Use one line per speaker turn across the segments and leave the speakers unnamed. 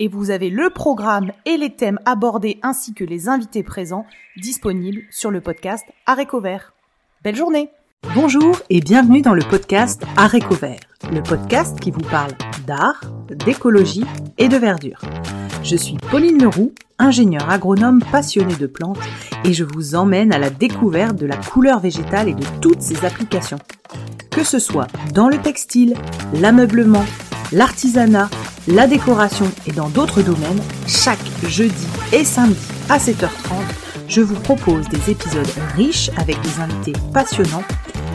et vous avez le programme et les thèmes abordés ainsi que les invités présents disponibles sur le podcast Aréco Vert. Belle journée
Bonjour et bienvenue dans le podcast Aréco Vert, le podcast qui vous parle d'art, d'écologie et de verdure. Je suis Pauline Leroux, ingénieure agronome passionnée de plantes et je vous emmène à la découverte de la couleur végétale et de toutes ses applications. Que ce soit dans le textile, l'ameublement, l'artisanat, la décoration et dans d'autres domaines, chaque jeudi et samedi à 7h30, je vous propose des épisodes riches avec des invités passionnants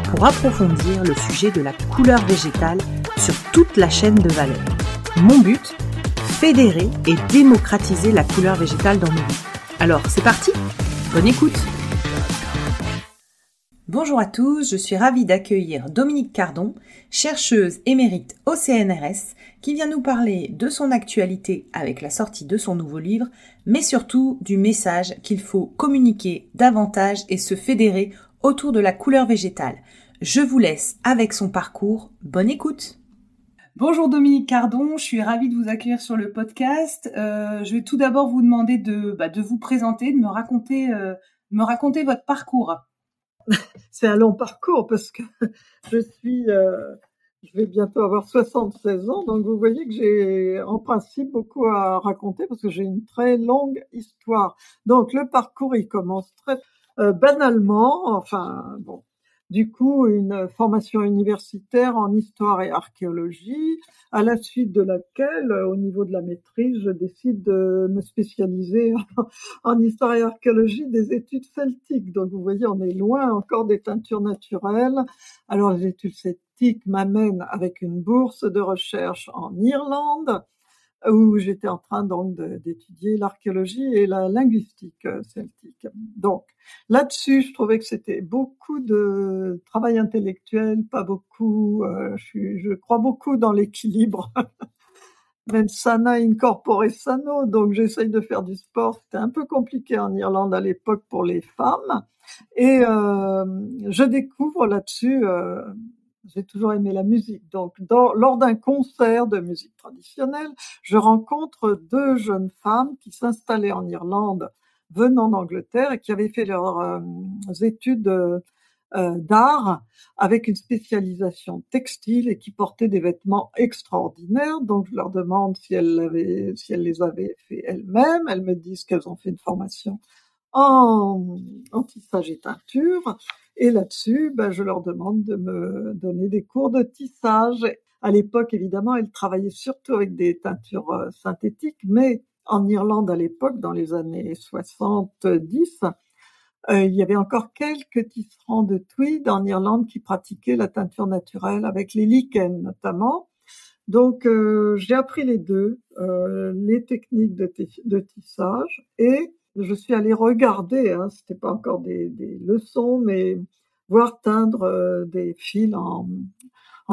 pour approfondir le sujet de la couleur végétale sur toute la chaîne de valeur. Mon but Fédérer et démocratiser la couleur végétale dans nos vies. Alors, c'est parti Bonne écoute Bonjour à tous, je suis ravie d'accueillir Dominique Cardon, chercheuse émérite au CNRS, qui vient nous parler de son actualité avec la sortie de son nouveau livre, mais surtout du message qu'il faut communiquer davantage et se fédérer autour de la couleur végétale. Je vous laisse avec son parcours. Bonne écoute Bonjour Dominique Cardon, je suis ravie de vous accueillir sur le podcast. Euh, je vais tout d'abord vous demander de, bah, vous présenter, de me raconter, euh, me raconter votre parcours.
c'est un long parcours parce que je suis, euh, je vais bientôt avoir 76 ans, donc vous voyez que j'ai en principe beaucoup à raconter parce que j'ai une très longue histoire. Donc le parcours, il commence très euh, banalement, enfin bon, du coup une formation universitaire en histoire et archéologie, à la suite de laquelle, euh, au niveau de la maîtrise, je décide de me spécialiser en histoire et archéologie des études celtiques. Donc vous voyez, on est loin encore des teintures naturelles. Alors les études celtiques m'amènent avec une bourse de recherche en Irlande où j'étais en train donc d'étudier l'archéologie et la linguistique euh, celtique. Donc là-dessus, je trouvais que c'était beaucoup de travail intellectuel, pas beaucoup. Euh, je, je, crois beaucoup dans l'équilibre. sana incorpore sano, donc j'essaye de faire du sport. C'était un peu compliqué en Irlande à l'époque pour les femmes. Et euh, je découvre là-dessus euh, j'ai toujours aimé la musique. Donc, lors d'un concert de musique traditionnelle, je rencontre deux jeunes femmes qui s'installaient en Irlande venant d'Angleterre et qui avaient fait leurs euh, études euh, d'art avec une spécialisation textile et qui portaient des vêtements extraordinaires. Donc, je leur demande si elles, les avaient fait elles-mêmes. Elles me disent qu'elles ont fait une formation en, en tissage et teinture. Et là-dessus, ben, je leur demande de me donner des cours de tissage. À l'époque, évidemment, elles travaillaient surtout avec des teintures euh, synthétiques, mais en Irlande, à l'époque, dans les années 70, euh, il y avait encore quelques tisserands de tweed en Irlande qui pratiquaient la teinture naturelle avec les lichens notamment. Donc euh, j'ai appris les deux, les techniques de, de, tissage et je suis allée regarder, hein, c'était pas encore des, leçons, mais voir teindre euh, des fils en,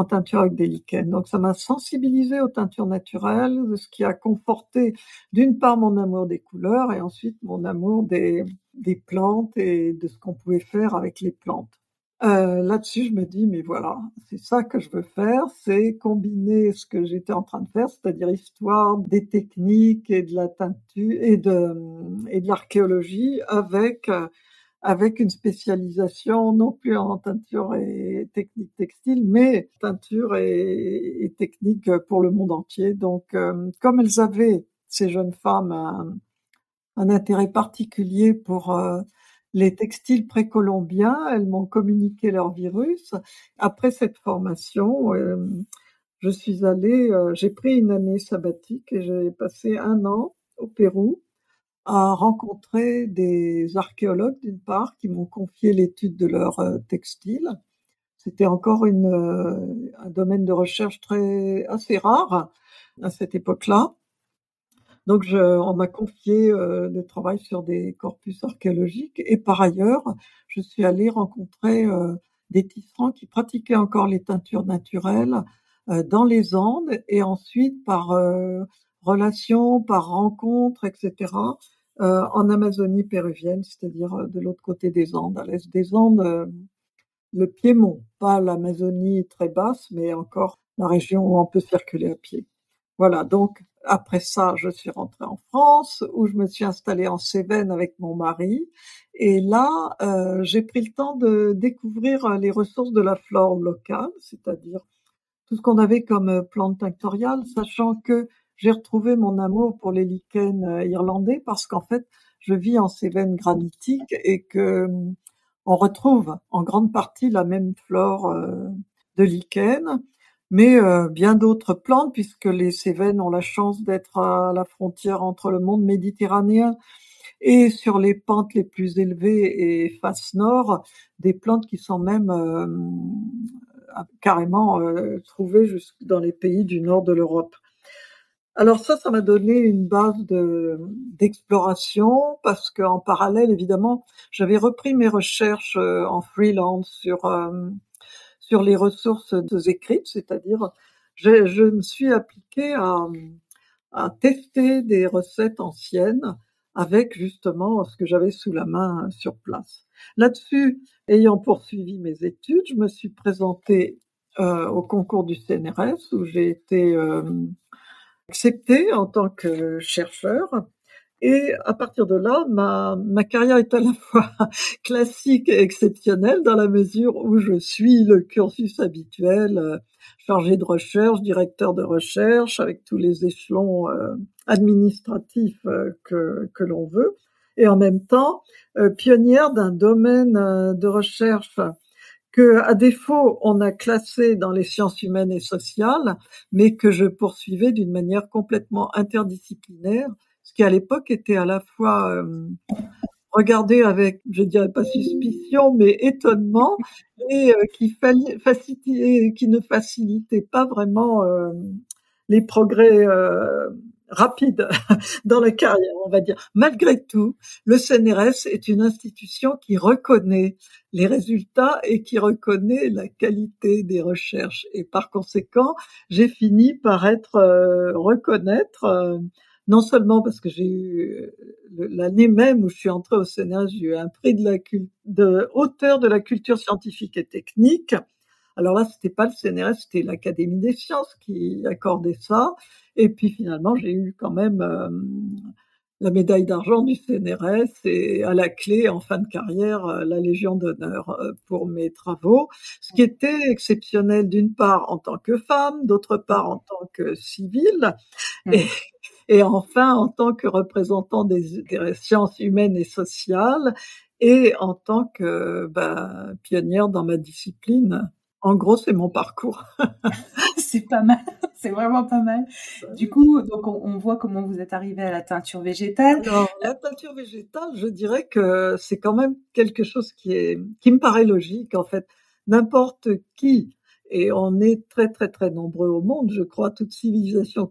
teinture avec des lichens. Donc ça m'a sensibilisée aux teintures naturelles, ce qui a conforté d'une part mon amour des couleurs et ensuite mon amour des plantes et de ce qu'on pouvait faire avec les plantes. Euh, Là-dessus, je me dis, mais voilà, c'est ça que je veux faire, c'est combiner ce que j'étais en train de faire, c'est-à-dire histoire des techniques et de la teinture et de, et de l'archéologie avec, avec une spécialisation non plus en teinture et technique textile, mais teinture et, et technique pour le monde entier. Donc, euh, comme elles avaient, ces jeunes femmes, un, un intérêt particulier pour euh, les textiles précolombiens, elles m'ont communiqué leur virus. Après cette formation, euh, je suis allée, euh, j'ai pris une année sabbatique et j'ai passé un an au Pérou à rencontrer des archéologues d'une part qui m'ont confié l'étude de leurs euh, textiles. C'était encore une, un domaine de recherche très assez rare à cette époque-là. Donc, je, on m'a confié euh, des travail sur des corpus archéologiques et par ailleurs, je suis allée rencontrer euh, des tisserands qui pratiquaient encore les teintures naturelles euh, dans les Andes et ensuite par euh, relation, par rencontre, etc. en Amazonie péruvienne, c'est-à-dire de l'autre côté des Andes, à l'est des Andes, le Piémont, pas l'Amazonie très basse, mais encore la région où on peut circuler à pied. Voilà, donc après ça, je suis rentrée en France, où je me suis installée en Cévennes avec mon mari. Et là, euh, j'ai pris le temps de découvrir les ressources de la flore locale, c'est-à-dire tout ce qu'on avait comme plantes tinctoriales, sachant que j'ai retrouvé mon amour pour les lichens euh, irlandais parce qu'en fait, je vis en Cévennes granitiques et que on retrouve en grande partie la même flore euh, de lichen mais euh, bien d'autres plantes, puisque les Cévennes ont la chance d'être à la frontière entre le monde méditerranéen et sur les pentes les plus élevées et face nord, des plantes qui sont même euh, carrément euh, trouvées jusque dans les pays du nord de l'Europe. Alors ça, ça m'a donné une base de, d'exploration parce qu'en parallèle, évidemment, j'avais repris mes recherches en freelance sur sur les ressources écrites, c'est-à-dire je, me suis appliquée à, à, tester des recettes anciennes avec justement ce que j'avais sous la main sur place. Là-dessus, ayant poursuivi mes études, je me suis présentée euh, au concours du CNRS où j'ai été euh, acceptée en tant que chercheur et à partir de là, ma, ma carrière est à la fois classique et exceptionnelle dans la mesure où je suis le cursus habituel, euh, chargé de recherche, directeur de recherche, avec tous les échelons euh, administratifs euh, que, que l'on veut, et en même temps pionnière d'un domaine de recherche que, à défaut, on a classé dans les sciences humaines et sociales, mais que je poursuivais d'une manière complètement interdisciplinaire qui à l'époque était à la fois euh, regardé avec, je dirais pas suspicion, mais étonnement, et euh, qui, qui ne facilitait pas vraiment euh, les progrès rapides dans la carrière, on va dire. Malgré tout, le CNRS est une institution qui reconnaît les résultats et qui reconnaît la qualité des recherches. Et par conséquent, j'ai fini par être reconnaître non seulement parce que j'ai eu euh, l'année même où je suis entrée au Sénat, j'ai eu un prix de la de hauteur de la culture scientifique et technique. Alors là, c'était pas le CNRS, c'était l'Académie des sciences qui accordait ça. Et puis finalement, j'ai eu quand même euh, la médaille d'argent du CNRS et à la clé, en fin de carrière, euh, la Légion d'honneur pour mes travaux. Ce qui était exceptionnel d'une part en tant que femme, d'autre part en tant que civile. Mmh. Et et enfin en tant que représentant des, sciences humaines et sociales et en tant que bah, pionnière dans ma discipline. En gros, c'est mon parcours.
c'est pas mal, c'est vraiment pas mal. Du coup, donc on, voit comment vous êtes arrivé à la teinture végétale.
Alors, la teinture végétale, je dirais que c'est quand même quelque chose qui est qui me paraît logique en fait. N'importe qui et on est très très très nombreux au monde, je crois, toutes civilisations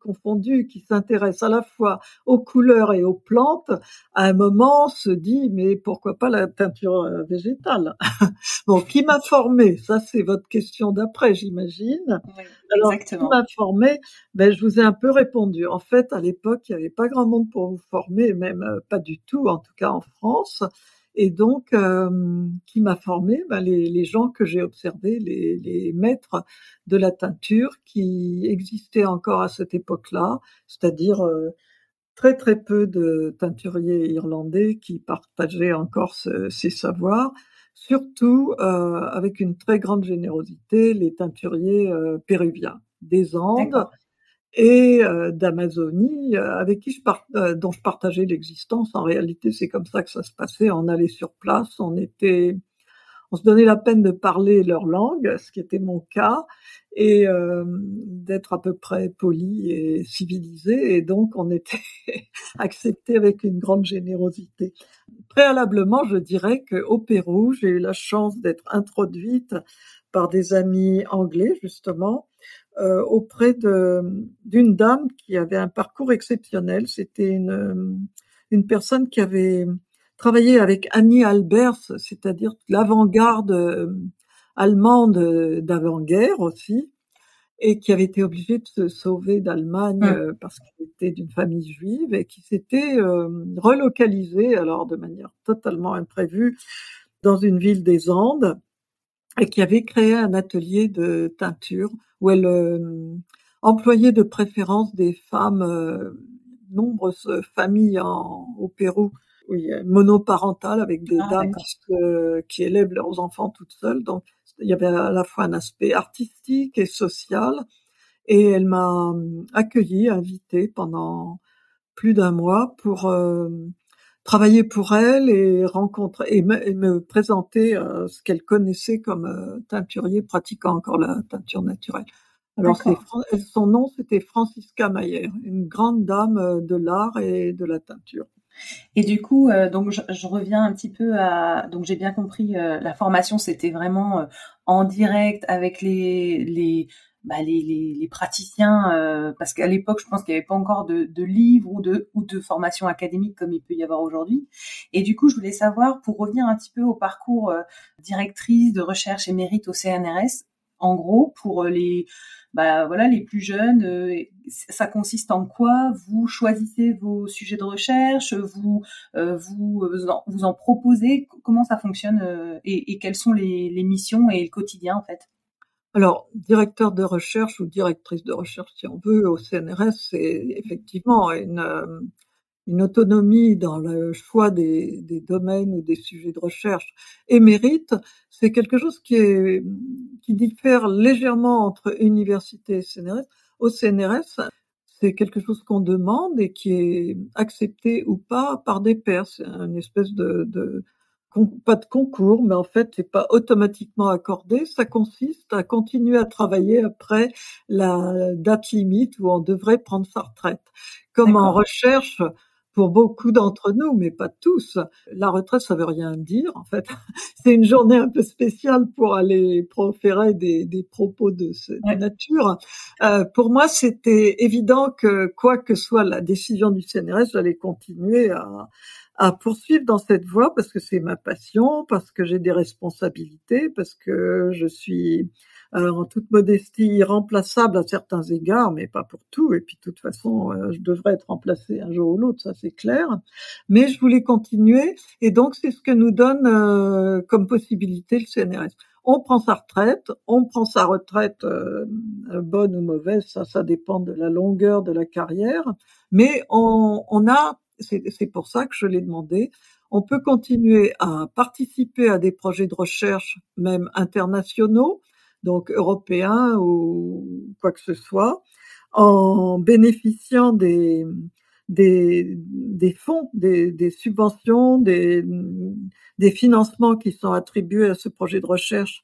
confondues, qui s'intéressent à la fois aux couleurs et aux plantes, à un moment se dit mais pourquoi pas la teinture euh, végétale? Bon, qui m'a formé Ça c'est votre question d'après, j'imagine. Oui, Alors, exactement. qui m'a formé Ben je vous ai un peu répondu. En fait, à l'époque, il n'y avait pas grand monde pour vous former, même euh, pas du tout, en tout cas en France. Et donc, euh, qui m'a formé ben, les, gens que j'ai observés, les, les, maîtres de la teinture qui existaient encore à cette époque-là, c'est-à-dire euh, très très peu de teinturiers irlandais qui partageaient encore ces savoirs, surtout euh, avec une très grande générosité les teinturiers péruviens. Des Andes et euh, d'Amazonie, euh, avec qui je euh, dont je partageais l'existence. En réalité, c'est comme ça que ça se passait. On allait sur place, on était, on se donnait la peine de parler leur langue, ce qui était mon cas, et d'être à peu près poli et civilisé. Et donc, on était accepté avec une grande générosité. Préalablement, je dirais qu'au Pérou, j'ai eu la chance d'être introduite par des amis anglais, justement, euh, auprès d'une dame qui avait un parcours exceptionnel. C'était une, une personne qui avait travaillé avec Annie Albers, c'est-à-dire l'avant-garde euh, allemande d'avant-guerre aussi, et qui avait été obligée de se sauver d'Allemagne euh, parce qu'elle était d'une famille juive et qui s'était relocalisée alors de manière totalement imprévue dans une ville des Andes et qui avait créé un atelier de teinture où elle euh, employait de préférence des femmes, euh, nombreuses familles en, au Pérou, oui, monoparentales avec des ah, dames qui, élèvent leurs enfants toutes seules. Donc il y avait à la fois un aspect artistique et social. Et elle m'a euh, accueilli, invitée pendant plus d'un mois pour travailler pour elle et rencontrer et me, présenter euh, ce qu'elle connaissait comme euh, teinturier pratiquant encore la teinture naturelle. Alors son nom c'était Francisca Mayer, une grande dame euh, de l'art et de la teinture.
Et du coup, donc je, je, reviens un petit peu à donc j'ai bien compris la formation c'était vraiment en direct avec les les bah, les, les, les, praticiens, euh, parce qu'à l'époque, je pense qu'il n'y avait pas encore de, de, livres ou de, ou de formation académique comme il peut y avoir aujourd'hui. Et du coup, je voulais savoir, pour revenir un petit peu au parcours euh, directrice de recherche et mérite au CNRS, en gros, pour les, bah, voilà, les plus jeunes, euh, ça consiste en quoi? Vous choisissez vos sujets de recherche, vous, vous, vous en, proposez, comment ça fonctionne et, et, quelles sont les, les missions et le quotidien en fait?
Alors, directeur de recherche ou directrice de recherche, si on veut, au CNRS, c'est effectivement une, euh, une, autonomie dans le choix des, domaines ou des sujets de recherche. Émérite, c'est quelque chose qui, est, qui diffère légèrement entre université et CNRS. Au CNRS, c'est quelque chose qu'on demande et qui est accepté ou pas par des pairs. C'est une espèce de, de pas de concours, mais en fait, c'est pas automatiquement accordé. Ça consiste à continuer à travailler après la date limite où on devrait prendre sa retraite. Comme en recherche, pour beaucoup d'entre nous, mais pas tous, la retraite, ça veut rien dire. En fait, c'est une journée un peu spéciale pour aller proférer des, des propos de cette nature. Euh, pour moi, c'était évident que quoi que soit la décision du CNRS, j'allais continuer à, à poursuivre dans cette voie parce que c'est ma passion, parce que j'ai des responsabilités, parce que je suis euh, en toute modestie irremplaçable à certains égards, mais pas pour tout. Et puis de toute façon, euh, je devrais être remplacée un jour ou l'autre, ça c'est clair. Mais je voulais continuer, et donc c'est ce que nous donne euh, comme possibilité le CNRS. On prend sa retraite, on prend sa retraite bonne ou mauvaise, ça, ça dépend de la longueur de la carrière, mais on, on a c'est pour ça que je l'ai demandé. On peut continuer à participer à des projets de recherche, même internationaux, donc européens ou quoi que ce soit, en bénéficiant des, des, des fonds, des, des subventions, des, des, financements qui sont attribués à ce projet de recherche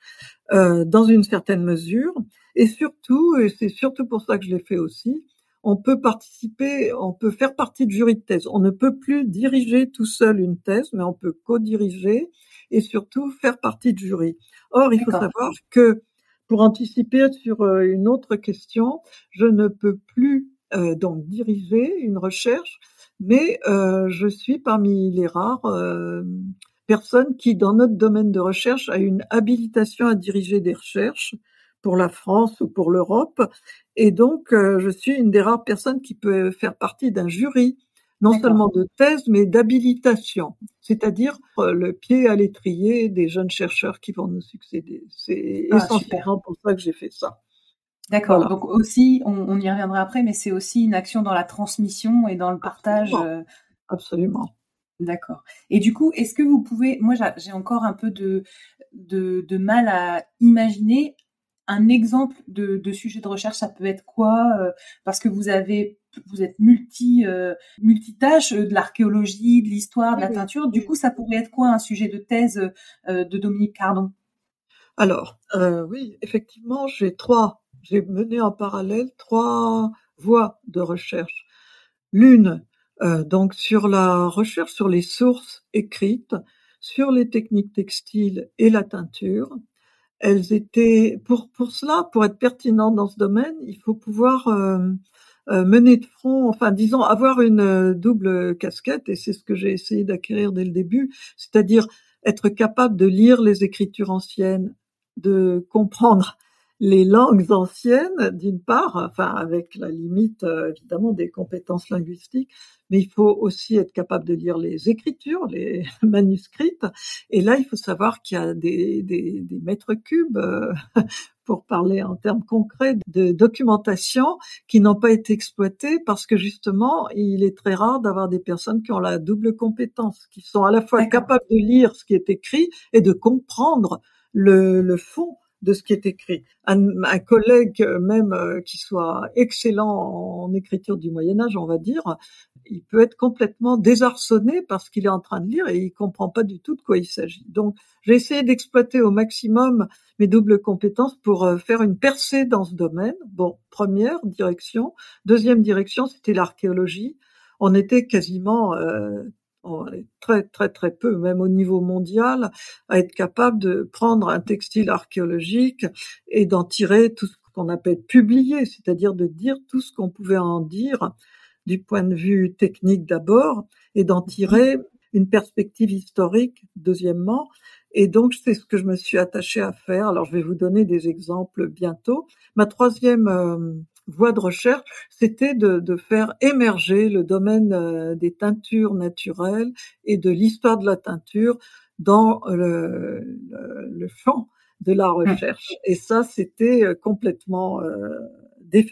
euh, dans une certaine mesure. Et surtout, et c'est surtout pour ça que je l'ai fait aussi, on peut participer, on peut faire partie du jury de thèse. On ne peut plus diriger tout seul une thèse, mais on peut co-diriger et surtout faire partie du jury. Or, il faut savoir que pour anticiper sur euh, une autre question, je ne peux plus euh, donc diriger une recherche, mais euh, je suis parmi les rares personnes qui, dans notre domaine de recherche, a une habilitation à diriger des recherches pour la France ou pour l'Europe. Et donc, euh, je suis une des rares personnes qui peut faire partie d'un jury, non seulement de thèse, mais d'habilitation, c'est-à-dire euh, le pied à l'étrier des jeunes chercheurs qui vont nous succéder. C'est ah, essentiellement pour ça que j'ai fait ça.
D'accord. Donc aussi, on, y reviendra après, mais c'est aussi une action dans la transmission et dans le partage.
Absolument. Euh,
D'accord. Et du coup, est-ce que vous pouvez, moi j'ai encore un peu de, de, de, mal à imaginer un exemple de, de, sujet de recherche, ça peut être quoi euh, Parce que vous avez, vous êtes multi euh, multitâche euh, de l'archéologie, de l'histoire, de la teinture. Du coup, ça pourrait être quoi un sujet de thèse de Dominique Cardon?
Alors, oui, effectivement, j'ai trois, j'ai mené en parallèle trois voies de recherche. L'une, donc sur la recherche sur les sources écrites, sur les techniques textiles et la teinture, elles étaient pour pour cela, pour être pertinentes dans ce domaine, il faut pouvoir euh, mener de front, enfin disons avoir une euh, double casquette, et c'est ce que j'ai essayé d'acquérir dès le début, c'est-à-dire être capable de lire les écritures anciennes, de comprendre les langues anciennes, d'une part, enfin avec la limite euh, évidemment des compétences linguistiques, mais il faut aussi être capable de lire les écritures, les manuscrits. Et là, il faut savoir qu'il y a des, des, des mètres cubes, euh, pour parler en termes concrets, de documentation qui n'ont pas été exploités parce que justement, il est très rare d'avoir des personnes qui ont la double compétence, qui sont à la fois capables de lire ce qui est écrit et de comprendre le, le fond de ce qui est écrit. Un, un collègue même euh, qui soit excellent en écriture du Moyen Âge, on va dire, il peut être complètement désarçonné parce qu'il est en train de lire et il comprend pas du tout de quoi il s'agit. Donc, j'ai essayé d'exploiter au maximum mes doubles compétences pour euh, faire une percée dans ce domaine. Bon, première direction. Deuxième direction, c'était l'archéologie. On était quasiment euh, très très très peu, même au niveau mondial, à être capable de prendre un textile archéologique et d'en tirer tout ce qu'on appelle publier, c'est-à-dire de dire tout ce qu'on pouvait en dire du point de vue technique d'abord et d'en tirer une perspective historique deuxièmement. Et donc c'est ce que je me suis attachée à faire. Alors je vais vous donner des exemples bientôt. Ma troisième euh, voie de recherche, c'était de, faire émerger le domaine euh, des teintures naturelles et de l'histoire de la teinture dans le, le, champ de la mmh. recherche. Et ça, c'était euh, complètement euh,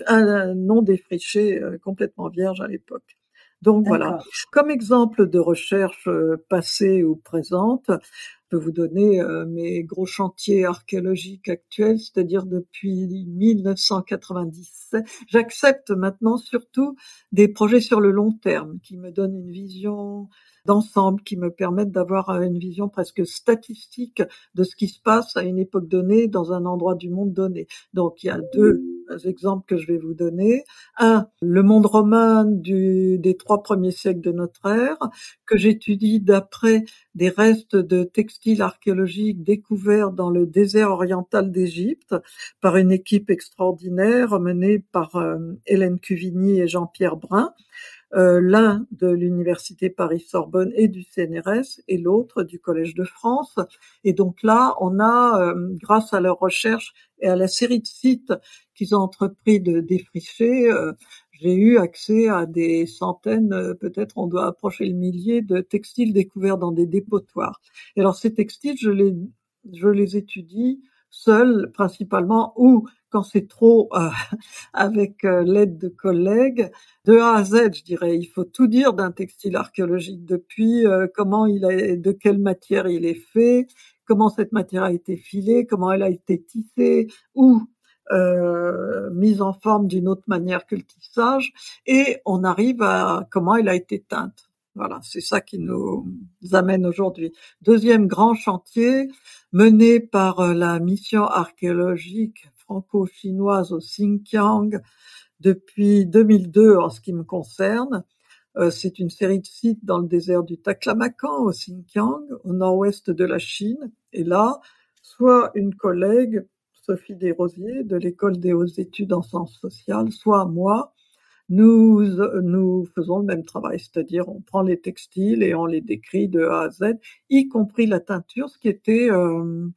un non défriché, complètement vierge à l'époque. Donc voilà. Comme exemple de recherche passée ou présente, peux vous donner euh, mes gros chantiers archéologiques actuels, c'est-à-dire depuis 1997. J'accepte maintenant surtout des projets sur le long terme qui me donnent une vision d'ensemble, qui me permettent d'avoir euh, une vision presque statistique de ce qui se passe à une époque donnée dans un endroit du monde donné. Donc il y a deux exemples que je vais vous donner. Un, le monde romain du, des trois premiers siècles de notre ère, que j'étudie d'après des restes de textiles archéologiques découverts dans le désert oriental d'Égypte par une équipe extraordinaire menée par euh, Hélène Cuvigny et Jean-Pierre Brun. Euh, l'un de l'université Paris-Sorbonne et du CNRS et l'autre du Collège de France. Et donc là, on a, euh, grâce à leurs recherches et à la série de sites qu'ils ont entrepris de défricher, euh, j'ai eu accès à des centaines, peut-être on doit approcher le millier de textiles découverts dans des dépotoirs. Et alors ces textiles, je les, je les étudie seul principalement ou quand c'est trop euh, avec euh, l'aide de collègues. De A à Z je dirais. Il faut tout dire d'un textile archéologique. Depuis euh, comment il est de quelle matière il est fait comment cette matière a été filée comment elle a été tissée ou mise en forme d'une autre manière que le tissage. Et on arrive à comment elle a été teinte voilà, c'est ça qui nous amène aujourd'hui. Deuxième grand chantier mené par euh, la mission archéologique franco-chinoise au Xinjiang depuis 2002 en ce qui me concerne. Euh, c'est une série de sites dans le désert du Taklamakan au Xinjiang, au nord-ouest de la Chine. Et là, soit une collègue, Sophie Desrosiers, de l'école des hautes études en sciences sociales, soit moi, nous, nous faisons le même travail, c'est-à-dire on prend les textiles et on les décrit de A à Z, y compris la teinture, ce qui était euh,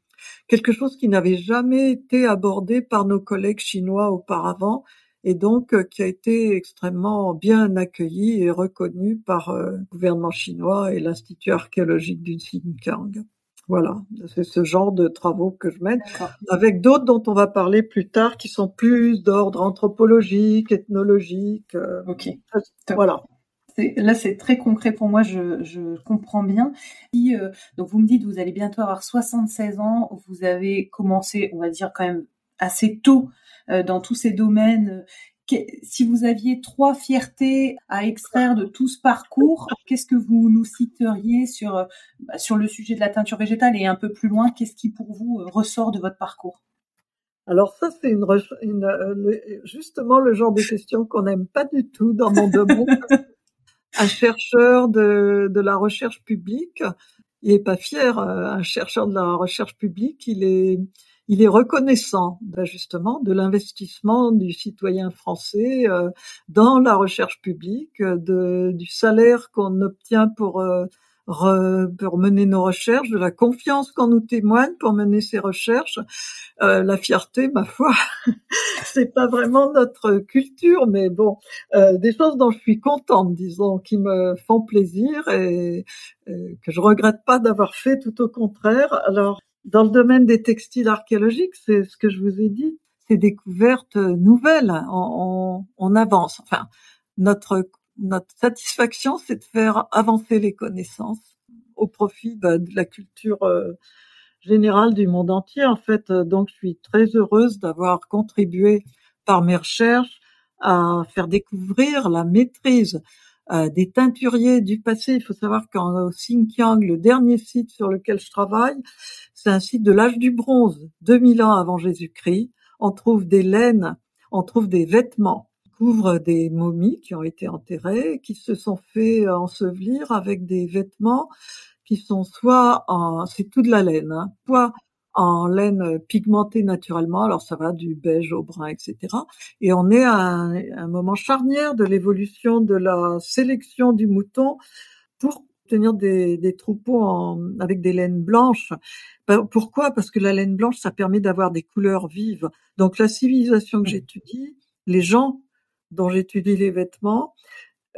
quelque chose qui n'avait jamais été abordé par nos collègues chinois auparavant et donc euh, qui a été extrêmement bien accueilli et reconnu par euh, le gouvernement chinois et l'Institut archéologique du Xinjiang. Voilà, c'est ce genre de travaux que je mène, avec d'autres dont on va parler plus tard, qui sont plus d'ordre anthropologique, ethnologique.
Euh, ok. Voilà. Là, c'est très concret pour moi, je, je comprends bien. Euh, donc, vous me dites, vous allez bientôt avoir 76 ans, vous avez commencé, on va dire quand même assez tôt euh, dans tous ces domaines si vous aviez trois fiertés à extraire de tout ce parcours, qu'est-ce que vous nous citeriez sur, bah, sur le sujet de la teinture végétale et un peu plus loin, qu'est-ce qui pour vous euh, ressort de votre parcours?
Alors ça, c'est une, une, euh, justement le genre de question qu'on n'aime pas du tout dans mon domaine. un chercheur de, de la recherche publique, il est pas fier. Euh, un chercheur de la recherche publique, il est, il est reconnaissant ben, justement de l'investissement du citoyen français euh, dans la recherche publique, de, du salaire qu'on obtient pour, euh, pour mener nos recherches, de la confiance qu'on nous témoigne pour mener ces recherches. Euh, la fierté, ma foi, c'est pas vraiment notre culture, mais bon, des choses dont je suis contente, disons, qui me font plaisir et, et que je regrette pas d'avoir fait, tout au contraire. Alors dans le domaine des textiles archéologiques, c'est ce que je vous ai dit, c'est découvertes nouvelles. On, avance. Enfin, notre notre satisfaction, c'est de faire avancer les connaissances au profit de la culture euh, générale du monde entier. En fait, donc, je suis très heureuse d'avoir contribué par mes recherches à faire découvrir la maîtrise des teinturiers du passé. Il faut savoir qu'en Xinjiang, le dernier site sur lequel je travaille, c'est un site de l'âge du bronze, 2000 ans avant Jésus-Christ. On trouve des laines, on trouve des vêtements, couvrent des momies qui ont été enterrées, qui se sont fait ensevelir avec des vêtements qui sont soit en, c'est tout de la laine, hein, en laine pigmentée naturellement, alors ça va du beige au brun, etc. Et on est à un, moment charnière de l'évolution de la sélection du mouton pour tenir des, des troupeaux en, avec des laines blanches. Ben, pourquoi? Parce que la laine blanche, ça permet d'avoir des couleurs vives. Donc la civilisation que j'étudie, les gens dont j'étudie les vêtements,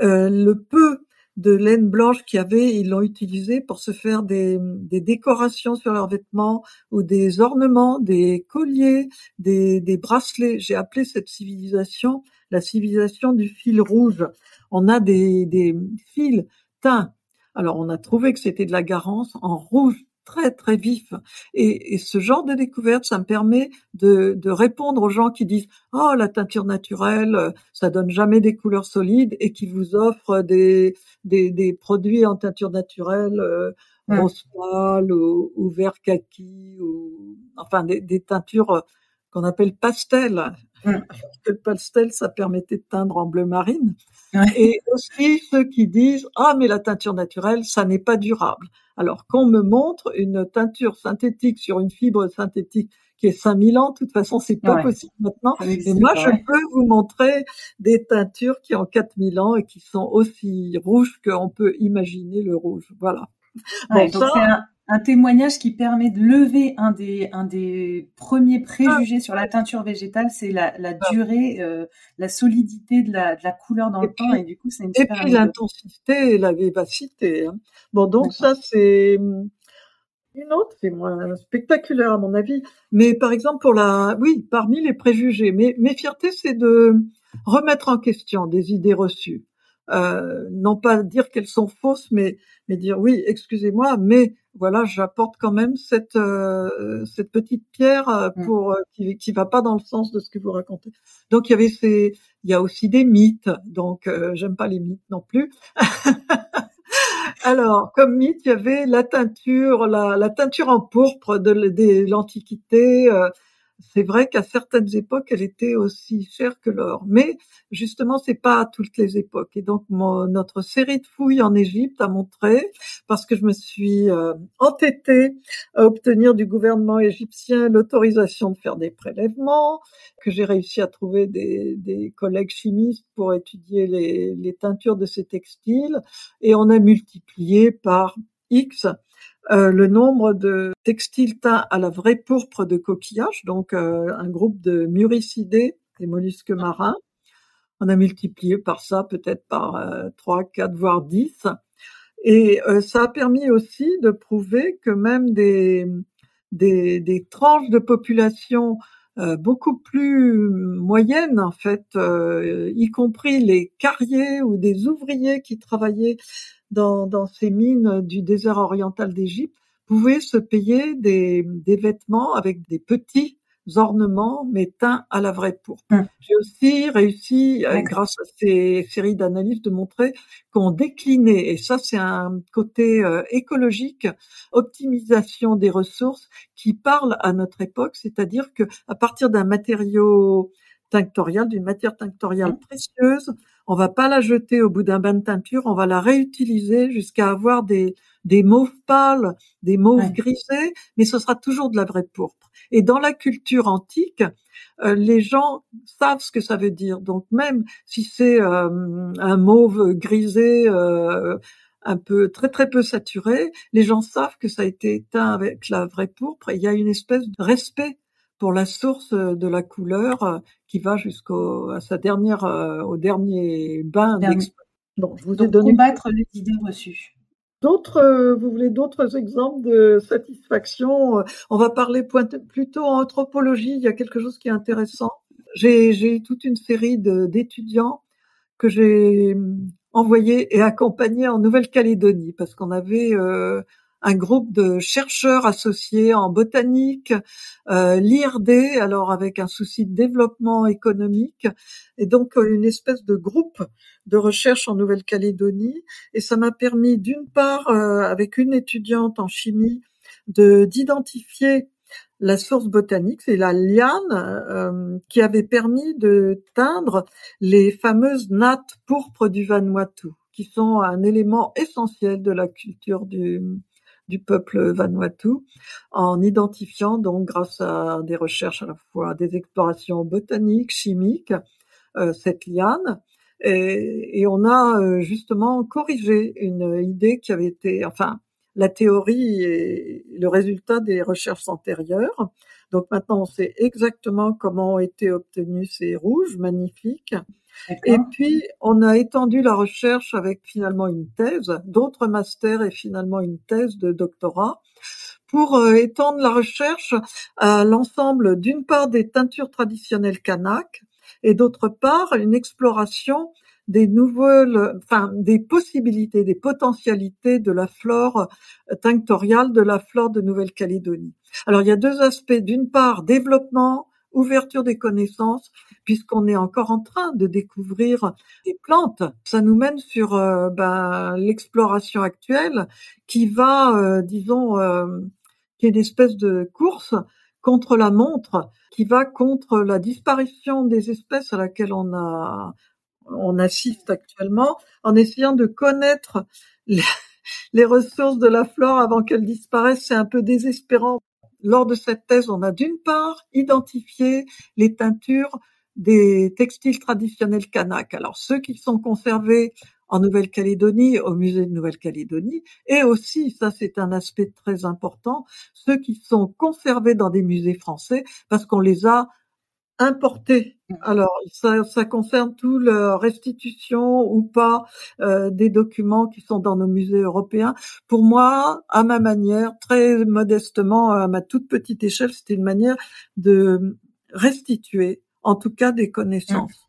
euh, le peu de laine blanche qu'il y avait, ils l'ont utilisé pour se faire des, des, décorations sur leurs vêtements ou des ornements, des colliers, des, des bracelets. J'ai appelé cette civilisation la civilisation du fil rouge. On a des, des fils teints. Alors on a trouvé que c'était de la garance en rouge très très vif. Et, et, ce genre de découverte, ça me permet de, de, répondre aux gens qui disent oh la teinture naturelle, ça donne jamais des couleurs solides et qui vous offrent des des, des produits en teinture naturelle euh, rose pâle ou, ou, vert kaki ou enfin des, des teintures qu'on appelle pastel. Le pastel, ça permettait de teindre en bleu marine. Et aussi ceux qui disent ah mais la teinture naturelle, ça n'est pas durable. Alors qu'on me montre une teinture synthétique sur une fibre synthétique qui est 5000 ans, de toute façon, c'est pas possible maintenant. Et moi, je peux vous montrer des teintures qui ont 4000 ans et qui sont aussi rouges qu'on peut imaginer le rouge. Voilà.
donc un témoignage qui permet de lever un des, un des premiers préjugés sur la teinture végétale, c'est la, la durée, euh, la solidité de la, de la couleur dans le temps, et du coup, c'est une
Et puis l'intensité et la vivacité. Hein. Bon, donc ça, c'est hum, une autre, c'est moins spectaculaire à mon avis. Mais par exemple, pour la, oui, parmi les préjugés, mais mes fiertés, c'est de remettre en question des idées reçues. Euh, non pas dire qu'elles sont fausses, mais, mais dire oui, excusez-moi, mais voilà, j'apporte quand même cette euh, cette petite pierre euh, mmh. pour euh, qui qui va pas dans le sens de ce que vous racontez. Donc il y avait ces il y a aussi des mythes. Donc j'aime pas les mythes non plus. Alors, comme mythe, il y avait la teinture, la, la teinture en pourpre de, de l'Antiquité, c'est vrai qu'à certaines époques, elle était aussi chère que l'or. Mais justement, c'est pas à toutes les époques. Et donc, notre série de fouilles en Égypte a montré, parce que je me suis euh, entêtée à obtenir du gouvernement égyptien l'autorisation de faire des prélèvements, que j'ai réussi à trouver des, des, collègues chimistes pour étudier les, les teintures de ces textiles, et on a multiplié par Euh, le nombre de textiles teints à la vraie pourpre de coquillage, donc euh, un groupe de muricidés, des mollusques marins. On a multiplié par ça peut-être par euh, 3, 4, voire 10. Et euh, ça a permis aussi de prouver que même des, des tranches de population beaucoup plus moyennes en fait, y compris les carriers ou des ouvriers qui travaillaient dans, ces mines du désert oriental d'Égypte pouvaient se payer des vêtements avec des petits ornements mais teints à la vraie pourpre. Hum. J'ai aussi réussi, euh, grâce à ces séries d'analyses, de montrer qu'on déclinait, et ça c'est un côté euh, écologique, optimisation des ressources qui parle à notre époque, c'est-à-dire que à partir d'un matériau tinctoriale, d'une matière tinctoriale mmh. précieuse. On va pas la jeter au bout d'un bain de teinture, on va la réutiliser jusqu'à avoir des, des mauves pâles, des mauves grisés, mais ce sera toujours de la vraie pourpre. Et dans la culture antique, euh, les gens savent ce que ça veut dire. Donc même si c'est euh, un mauve grisé, euh, un peu très très peu saturé, les gens savent que ça a été teint avec la vraie pourpre. Et il y a une espèce de respect pour la source de la couleur qui va jusqu'au à sa dernière au dernier bain.
Bon, je vous ai donné combattre les idées reçues.
D'autres, euh, vous voulez d'autres exemples de satisfaction euh, On va parler plutôt en anthropologie. Il y a quelque chose qui est intéressant. J'ai toute une série d'étudiants que j'ai hum, envoyés et accompagnés en Nouvelle-Calédonie parce qu'on avait euh, un groupe de chercheurs associés en botanique, euh, l'IRD, alors avec un souci de développement économique, et donc euh, une espèce de groupe de recherche en Nouvelle-Calédonie. Et ça m'a permis, d'une part, euh, avec une étudiante en chimie, de d'identifier la source botanique, c'est la liane euh, qui avait permis de teindre les fameuses nattes pourpres du Vanuatu, qui sont un élément essentiel de la culture du, du peuple Vanuatu, en identifiant donc grâce à des recherches à la fois des explorations botaniques, chimiques, euh, cette liane. Et, et, on a euh, justement corrigé une idée qui avait été, enfin, la théorie et le résultat des recherches antérieures. Donc maintenant, on sait exactement comment ont été obtenus ces rouges magnifiques. Et puis, on a étendu la recherche avec finalement une thèse, d'autres masters et finalement une thèse de doctorat pour euh, étendre la recherche à l'ensemble d'une part des teintures traditionnelles kanak et d'autre part une exploration des nouvelles, enfin des possibilités, des potentialités de la flore tinctoriale de la flore de Nouvelle-Calédonie. Alors il y a deux aspects. D'une part, développement ouverture des connaissances, puisqu'on est encore en train de découvrir des plantes. Ça nous mène sur euh, ben, l'exploration actuelle qui va, euh, disons, euh, qui est une espèce de course contre la montre, qui va contre la disparition des espèces à laquelle on a on assiste actuellement, en essayant de connaître les, les ressources de la flore avant qu'elles disparaissent. C'est un peu désespérant lors de cette thèse, on a d'une part identifié les teintures des textiles traditionnels kanak. Alors ceux qui sont conservés en Nouvelle-Calédonie, au musée de Nouvelle-Calédonie, et aussi, ça c'est un aspect très important, ceux qui sont conservés dans des musées français parce qu'on les a importés. Mmh. Alors, ça, ça concerne tout la restitution ou pas euh, des documents qui sont dans nos musées européens. Pour moi, à ma manière, très modestement, à ma toute petite échelle, c'était une manière de restituer, en tout cas, des connaissances. Mmh.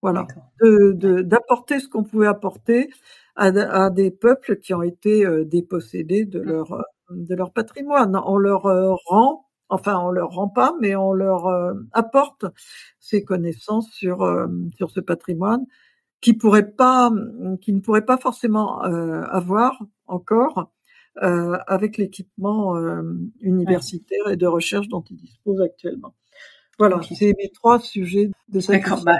Voilà, de d'apporter ce qu'on pouvait apporter à, à, des peuples qui ont été euh, dépossédés de mmh. leur de leur patrimoine. On leur euh, rend enfin on leur rend pas, mais on leur euh, apporte ces connaissances sur euh, sur ce patrimoine qui pourrait pas, qui ne pourrait pas forcément euh, avoir encore avec l'équipement universitaire et de recherche dont ils disposent actuellement. Voilà, c'est mes trois sujets de cette
D'accord. Bah,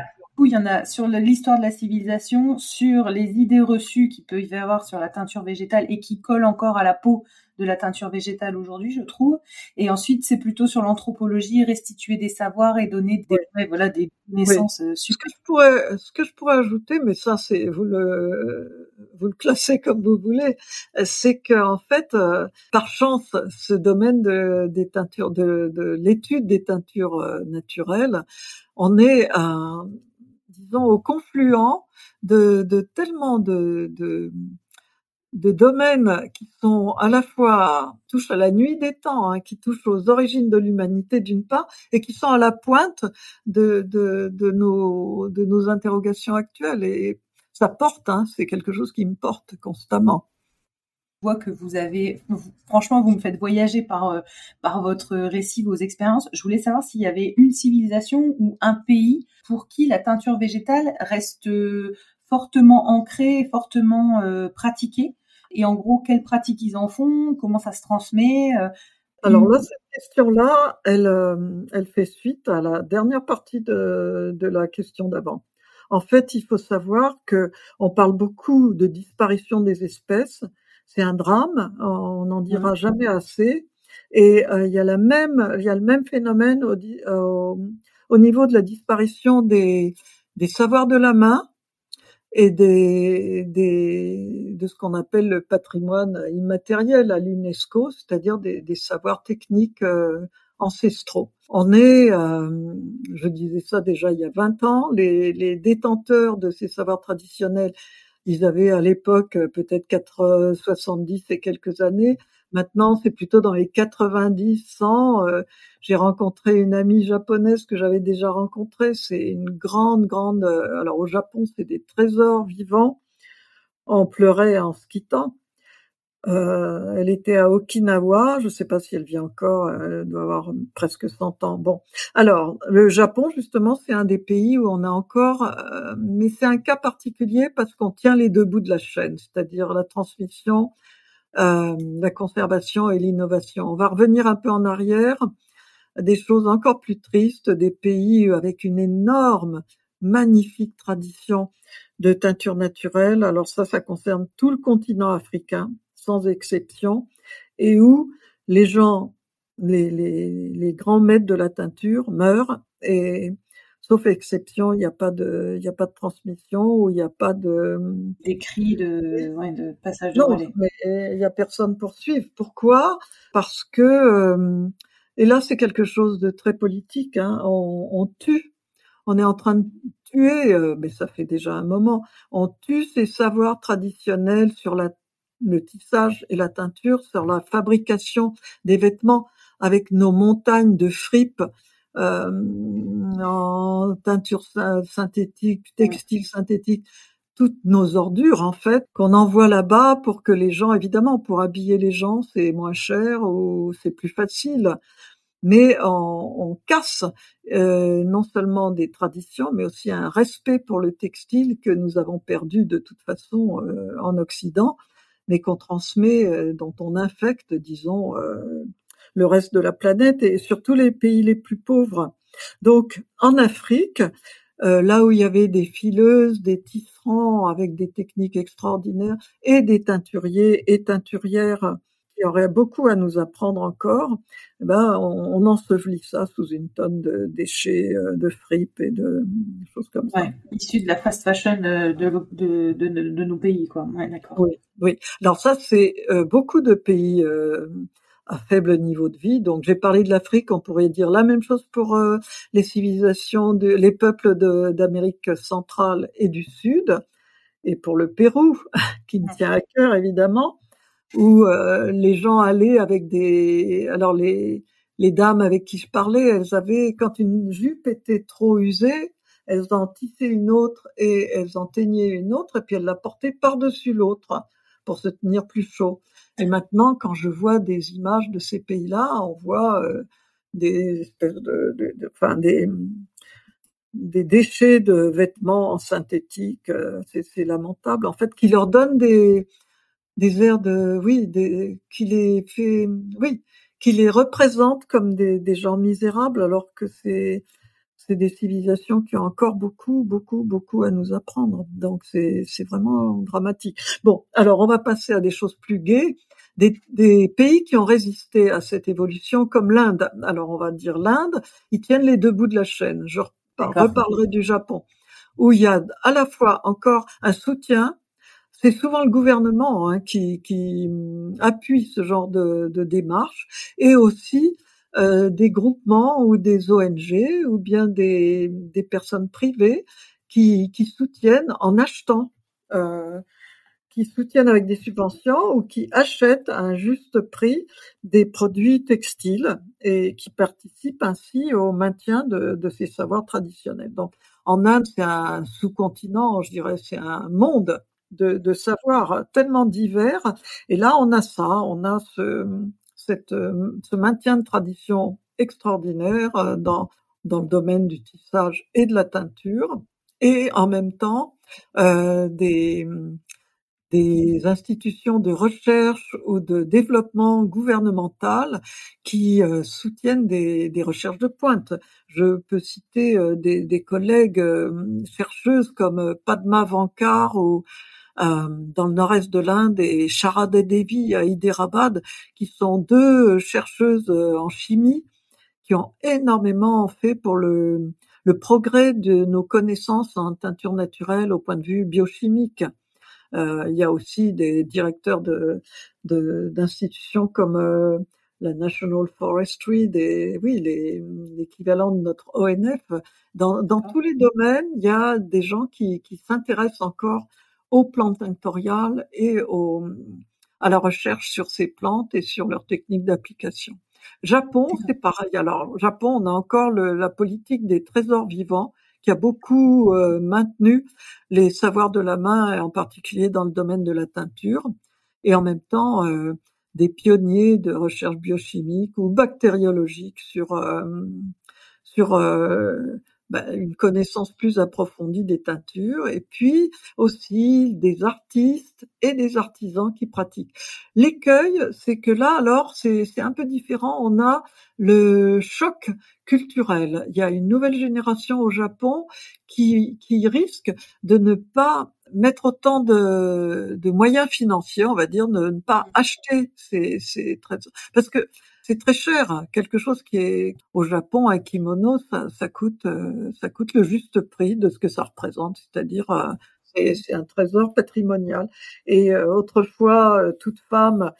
il y en a sur l'histoire de la civilisation, sur les idées reçues qu'il peut y avoir sur la teinture végétale et qui collent encore à la peau de la teinture végétale aujourd'hui, je trouve. Et ensuite, c'est plutôt sur l'anthropologie, restituer des savoirs et donner des, voilà, des naissances
euh, Ce que je pourrais, ce que je pourrais ajouter, mais ça, c'est, vous le, vous le classez comme vous voulez, c'est qu'en fait, euh, par chance, ce domaine de, des teintures, de, de l'étude des teintures euh, naturelles, on est disons, au confluent de, de tellement de, de de domaines qui sont à la fois touchent à la nuit des temps, hein, qui touchent aux origines de l'humanité d'une part, et qui sont à la pointe de, nos, interrogations actuelles. Et ça porte, hein, c'est quelque chose qui me porte constamment.
Vois que vous avez, franchement, vous me faites voyager euh, par votre récit, vos expériences. Je voulais savoir s'il y avait une civilisation ou un pays pour qui la teinture végétale reste fortement ancrée, fortement euh, pratiquée et en gros quelles pratiques ils en font, comment ça se transmet. Euh,
Alors là, cette question-là, elle, euh, elle fait suite à la dernière partie de, de la question d'avant. En fait, il faut savoir que on parle beaucoup de disparition des espèces. C'est un drame, on n'en dira jamais assez. Et euh, il y a la même, il y a le même phénomène au, au, niveau de la disparition des, des savoirs de la main et des, des, de ce qu'on appelle le patrimoine immatériel à l'UNESCO, c'est-à-dire des, des, savoirs techniques euh, ancestraux. On est, euh, je disais ça déjà il y a 20 ans, les, les détenteurs de ces savoirs traditionnels, ils avaient à l'époque peut-être 4, 70 et quelques années. Maintenant, c'est plutôt dans les 90, 100. Euh, j'ai rencontré une amie japonaise que j'avais déjà rencontrée. C'est une grande, grande. Euh, alors au Japon, c'est des trésors vivants. On pleurait en se quittant. Euh, elle était à Okinawa. Je ne sais pas si elle vit encore. Elle doit avoir presque 100 ans. Bon, alors le Japon, justement, c'est un des pays où on a encore, mais c'est un cas particulier parce qu'on tient les deux bouts de la chaîne, c'est-à-dire la transmission euh, la conservation et l'innovation. On va revenir un peu en arrière, des choses encore plus tristes, des pays avec une énorme, magnifique tradition de teinture naturelle. Alors ça, ça concerne tout le continent africain, sans exception, et où les gens, les, les, les grands maîtres de la teinture meurent et sauf exception, il n'y a pas de, il a pas de transmission ou il n'y a pas de
d'écrit de, ouais, de passage de
non, mais il n'y a personne pour suivre. Pourquoi? Parce que euh, et là c'est quelque chose de très politique. Hein, on, on, tue, on est en train de tuer, euh, mais ça fait déjà un moment. On tue ces savoirs traditionnels sur la le tissage et la teinture, sur la fabrication des vêtements avec nos montagnes de fripes en teinture synthétique, textile synthétique, toutes nos ordures en fait qu'on envoie là-bas pour que les gens, évidemment, pour habiller les gens, c'est moins cher ou c'est plus facile. Mais on, on casse euh, non seulement des traditions, mais aussi un respect pour le textile que nous avons perdu de toute façon euh, en Occident, mais qu'on transmet, euh, dont on infecte, disons, euh, le reste de la planète et surtout les pays les plus pauvres. Donc en Afrique, euh, là où il y avait des fileuses, des tisserands avec des techniques extraordinaires et des teinturiers et teinturières qui auraient beaucoup à nous apprendre encore, eh ben on, ensevelit ça sous une tonne de déchets, euh, de fripes et de choses comme ça.
Issus de la fast fashion euh, de, de, nos pays, quoi. Ouais, d'accord.
Oui, oui. Alors ça, c'est beaucoup de pays à faible niveau de vie. Donc j'ai parlé de l'Afrique, on pourrait dire la même chose pour euh, les civilisations, les peuples d'Amérique centrale et du Sud, et pour le Pérou, qui me tient à cœur évidemment, où euh, les gens allaient avec des... Alors les, les dames avec qui je parlais, elles avaient, quand une jupe était trop usée, elles en tissaient une autre et elles en teignaient une autre, et puis elles la portaient par-dessus l'autre pour se tenir plus chaud. Et maintenant, quand je vois des images de ces pays-là, on voit euh, des espèces de, des déchets de vêtements en synthétique, euh, c'est lamentable. En fait, qui leur donne des airs de, oui, qui les fait, oui, qui les représente comme des gens misérables, alors que c'est c'est des civilisations qui ont encore beaucoup, beaucoup, beaucoup à nous apprendre. Donc c'est vraiment dramatique. Bon, alors on va passer à des choses plus gaies. Des, des pays qui ont résisté à cette évolution, comme l'Inde. Alors on va dire l'Inde, ils tiennent les deux bouts de la chaîne. Je reparlerai du Japon, où il y a à la fois encore un soutien c'est souvent le gouvernement hein, qui, qui, appuie ce genre de, de démarche et aussi euh, des groupements ou des ONG ou bien des, personnes privées qui, soutiennent en achetant, euh, qui soutiennent avec des subventions ou qui achètent à un juste prix des produits textiles et qui participent ainsi au maintien de, ces savoirs traditionnels. Donc, en Inde, c'est un sous-continent, je dirais, c'est un monde de, de savoirs tellement divers. Et là, on a ça, on a ce, euh, ce maintien de tradition extraordinaire euh, dans, dans le domaine du tissage et de la teinture, et en même temps euh, des, des institutions de recherche ou de développement gouvernemental qui soutiennent des, des, recherches de pointe. Je peux citer des, des, collègues chercheuses comme Padma Vankar ou dans le nord-est de l'Inde et Sharada Devi à Hyderabad, qui sont deux chercheuses en chimie qui ont énormément fait pour le, le progrès de nos connaissances en teinture naturelle au point de vue biochimique. Euh, il y a aussi des directeurs de d'institutions comme euh, la National Forestry, des, oui, l'équivalent de notre ONF. Dans, dans tous les domaines, il y a des gens qui, qui s'intéressent encore aux plantes tinctoriales et au, à la recherche sur ces plantes et sur leurs techniques d'application. Japon, c'est pareil. Alors, Japon, on a encore le, la politique des trésors vivants qui a beaucoup euh, maintenu les savoirs de la main, et en particulier dans le domaine de la teinture, et en même temps euh, des pionniers de recherche biochimique ou bactériologique sur euh, sur bah, une connaissance plus approfondie des teintures, et puis aussi des artistes et des artisans qui pratiquent. L'écueil, c'est que là, alors, c'est un peu différent. On a le choc culturel. Il y a une nouvelle génération au Japon qui, qui risque de ne pas mettre autant de, de moyens financiers, on va dire, de ne pas acheter ces, ces parce que c'est très cher. Quelque chose qui est au Japon, un kimono, ça, ça coûte, euh, ça coûte le juste prix de ce que ça représente, c'est-à-dire euh, c'est un trésor patrimonial. Et euh, autrefois, toute femme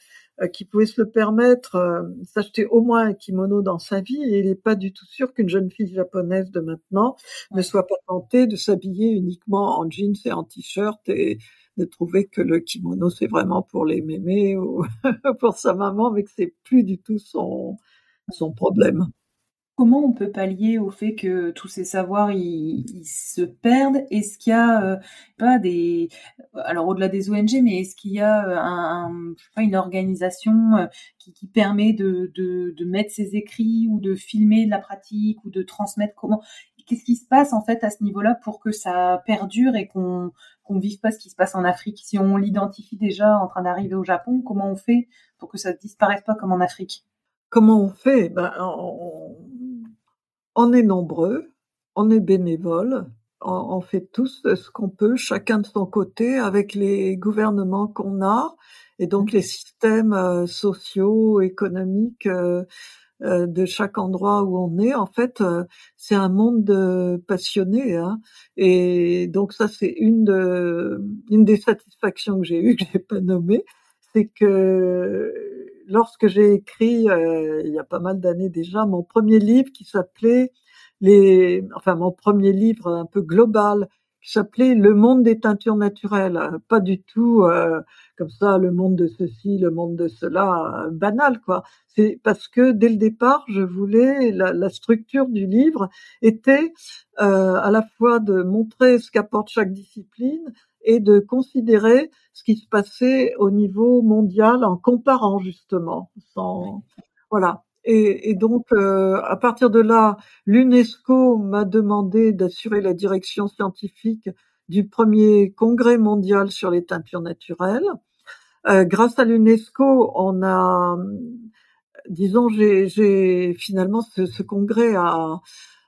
qui pouvait se le permettre s'acheter au moins un kimono dans sa vie, et il n'est pas du tout sûr qu'une jeune fille japonaise de maintenant ne soit pas tentée de s'habiller uniquement en jeans et en t-shirt et de trouver que le kimono c'est vraiment pour les mémés ou pour sa maman, mais que c'est plus du tout son, son problème.
Comment on peut pallier au fait que tous ces savoirs ils, se perdent? Est-ce qu'il y a euh, pas des alors au-delà des ONG, mais est-ce qu'il y a euh, un, pas, une organisation euh, qui, qui permet de, de, de, mettre ses écrits ou de filmer de la pratique ou de transmettre? Comment Qu'est-ce qui se passe en fait à ce niveau-là pour que ça perdure et qu'on qu'on vive pas ce qui se passe en Afrique Si on l'identifie déjà en train d'arriver au Japon, comment on fait pour que ça ne disparaisse pas comme en Afrique?
Comment on fait? Ben, on, est nombreux, on est bénévoles, on, fait tous ce qu'on peut, chacun de son côté, avec les gouvernements qu'on a et donc mmh. les systèmes euh, sociaux, économiques. Euh, de chaque endroit où on est. En fait, euh, c'est un monde de passionnés. Hein. Et donc ça, c'est une, de, une des satisfactions que j'ai eues, que j'ai pas nommées, c'est que lorsque j'ai écrit, euh, il y a pas mal d'années déjà, mon premier livre qui s'appelait les, enfin mon premier livre un peu global qui s'appelait Le monde des teintures naturelles, pas du tout euh, comme ça le monde de ceci, le monde de cela, euh, banal quoi. C'est parce que dès le départ, je voulais la, la structure du livre était euh, à la fois de montrer ce qu'apporte chaque discipline et de considérer ce qui se passait au niveau mondial en comparant justement. Sans, voilà. Et, donc, euh, à partir de là, l'UNESCO m'a demandé d'assurer la direction scientifique du premier congrès mondial sur les teintures naturelles. Euh, grâce à l'UNESCO, on a, disons, j'ai finalement ce, ce, congrès a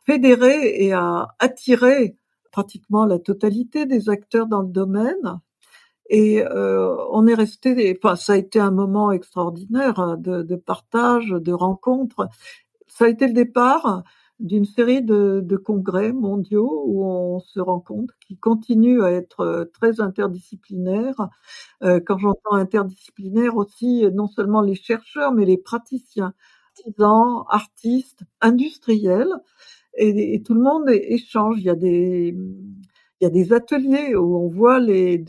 fédéré et a attiré pratiquement la totalité des acteurs dans le domaine. Et euh, on est resté, enfin, ça a été un moment extraordinaire hein, de, partage, de rencontres. Ça a été le départ d'une série de, congrès mondiaux où on se rencontre, qui continuent à être euh, très interdisciplinaires. Euh, quand j'entends interdisciplinaire aussi, non seulement les chercheurs, mais les praticiens, artisans, artistes, industriels, et, tout le monde échange. Il y a des ateliers où on voit les,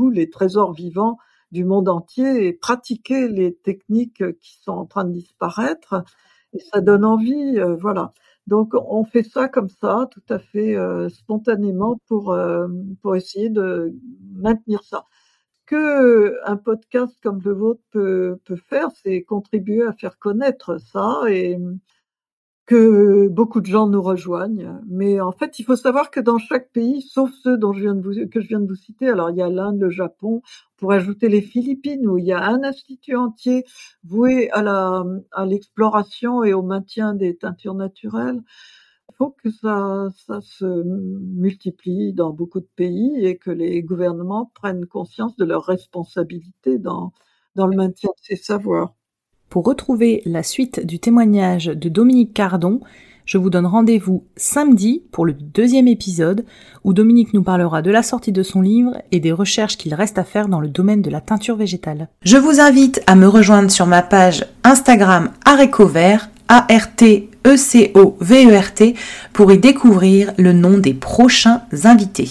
les trésors vivants du monde entier et pratiquer les techniques qui sont en train de disparaître. Et ça donne envie, euh, voilà. Donc on fait ça comme ça, tout à fait euh, spontanément pour euh, pour essayer de maintenir ça. Que un podcast comme le vôtre peut peut faire, c'est contribuer à faire connaître ça et que beaucoup de gens nous rejoignent. Mais en fait, il faut savoir que dans chaque pays, sauf ceux dont je viens de vous, que je viens de vous citer, alors il y a l'Inde, le Japon, pour ajouter les Philippines, où il y a un institut entier voué à l'exploration et au maintien des teintures naturelles. Il faut que ça, se multiplie dans beaucoup de pays et que les gouvernements prennent conscience de leur responsabilité dans, dans le maintien de ces savoirs.
Pour retrouver la suite du témoignage de Dominique Cardon, je vous donne rendez-vous samedi pour le deuxième épisode où Dominique nous parlera de la sortie de son livre et des recherches qu'il reste à faire dans le domaine de la teinture végétale. Je vous invite à me rejoindre sur ma page Instagram Arécovert, A-R-T-E-C-O-V-E-R-T, pour y découvrir le nom des prochains invités.